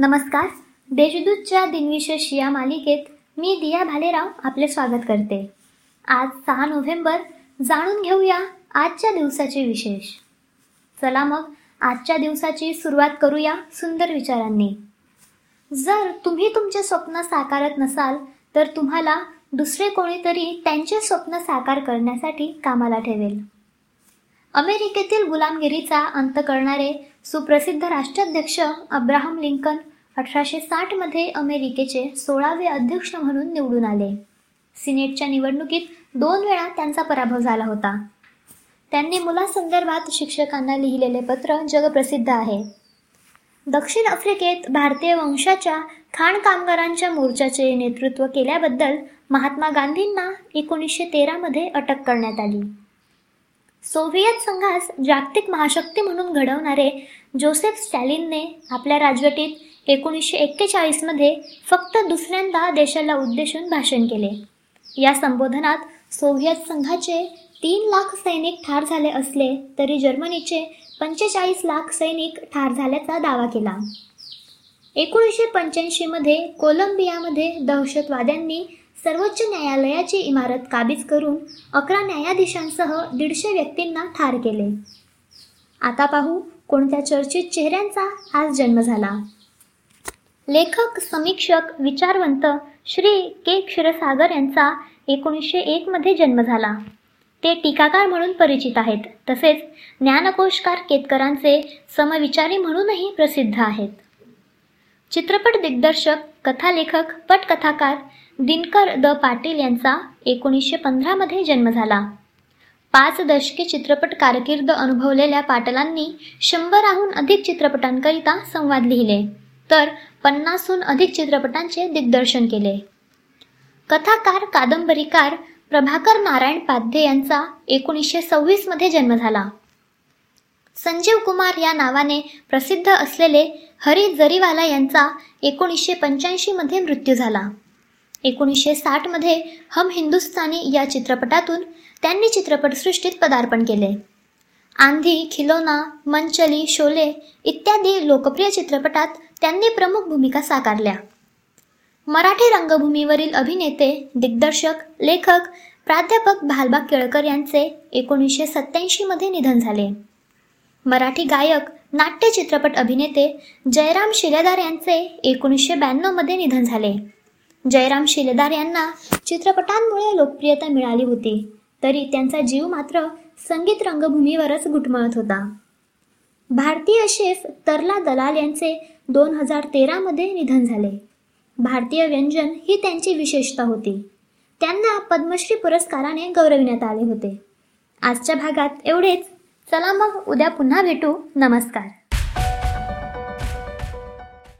नमस्कार. देशदूतच्या दिनविशेष या मालिकेत मी दिया भालेराव आपले स्वागत करते. आज सहा नोव्हेंबर जाणून घेऊया आजच्या दिवसाचे विशेष. चला मग आजच्या दिवसाची सुरुवात करूया सुंदर विचारांनी. जर तुम्ही तुमचे स्वप्न साकारत नसाल तर तुम्हाला दुसरे कोणीतरी त्यांचे स्वप्न साकार करण्यासाठी कामाला ठेवेल. अमेरिकेतील गुलामगिरीचा अंत करणारे सुप्रसिद्ध राष्ट्राध्यक्ष अब्राहम लिंकन अठराशे साठमध्ये अमेरिकेचे सोळावे अध्यक्ष म्हणून निवडून आले. सिनेटच्या निवडणुकीत दोन वेळा त्यांचा पराभव झाला होता. त्यांनी मुलासंदर्भात शिक्षकांना लिहिलेले पत्र जगप्रसिद्ध आहे. दक्षिण आफ्रिकेत भारतीय वंशाच्या खाण कामगारांच्या मोर्चाचे नेतृत्व केल्याबद्दल महात्मा गांधींना एकोणीसशे तेरामध्ये अटक करण्यात आली. सोव्हिएत संघास जागतिक महाशक्ती म्हणून घडवणारे जोसेफ स्टॅलिनने आपल्या राजवटीत एकोणीसशे एक्केचाळीसमध्ये फक्त दुसऱ्यांदा देशाला उद्देशून भाषण केले. या संबोधनात सोव्हिएत संघाचे तीन लाख सैनिक ठार झाले असले तरी जर्मनीचे पंचेचाळीस लाख सैनिक ठार झाल्याचा दावा केला. एकोणीसशे पंच्याऐंशीमध्ये कोलंबियामध्ये दहशतवाद्यांनी सर्वोच्च न्यायालयाची इमारत काबीज करून अकरा न्यायाधीशांसह दीडशे व्यक्तींना ठार केले. आता पाहू कोणत्या चर्चित चेहऱ्यांचा आज जन्म झाला. लेखक समीक्षक विचारवंत श्री के क्षीरसागर यांचा एकोणीसशे एकमध्ये जन्म झाला. ते टीकाकार म्हणून परिचित आहेत. तसेच ज्ञानकोशकार केतकरांचे समविचारी म्हणूनही प्रसिद्ध आहेत. चित्रपट दिग्दर्शक कथालेखक पटकथाकार दिनकर द पाटील यांचा एकोणीसशे पंधरामध्ये जन्म झाला. पाच दशके चित्रपट कारकीर्द अनुभवलेल्या पाटलांनी शंभराहून अधिक चित्रपटांकरिता संवाद लिहिले तर पन्नासहून अधिक चित्रपटांचे दिग्दर्शन केले. कथाकार कादंबरीकार प्रभाकर नारायण पाध्ये यांचा एकोणीसशे सव्वीसमध्ये जन्म झाला. संजीव कुमार या नावाने प्रसिद्ध असलेले हरी जरीवाला यांचा एकोणीसशे पंच्याऐंशीमध्ये मृत्यू झाला. एकोणीसशे साठमध्ये हम हिंदुस्थानी या चित्रपटातून त्यांनी चित्रपटसृष्टीत पदार्पण केले. आंधी खिलोना मंचली शोले इत्यादी लोकप्रिय चित्रपटात त्यांनी प्रमुख भूमिका साकारल्या. मराठी रंगभूमीवरील अभिनेते दिग्दर्शक लेखक प्राध्यापक भालबा केळकर यांचे एकोणीसशे सत्याऐंशीमध्ये निधन झाले. मराठी गायक नाट्य चित्रपट अभिनेते जयराम शिलेदार यांचे एकोणीसशे ब्याण्णवमध्ये निधन झाले. जयराम शिलेदार यांना चित्रपटांमुळे लोकप्रियता मिळाली होती. तरी त्यांचा जीव मात्र संगीत रंगभूमीवरच गुटमळत होता. भारतीय शेफ तरला दलाल यांचे दोन हजार तेरामध्ये निधन झाले. भारतीय व्यंजन ही त्यांची विशेषता होती. त्यांना पद्मश्री पुरस्काराने गौरविण्यात आले होते. आजच्या भागात एवढेच. चला मग उद्या पुन्हा भेटू. नमस्कार.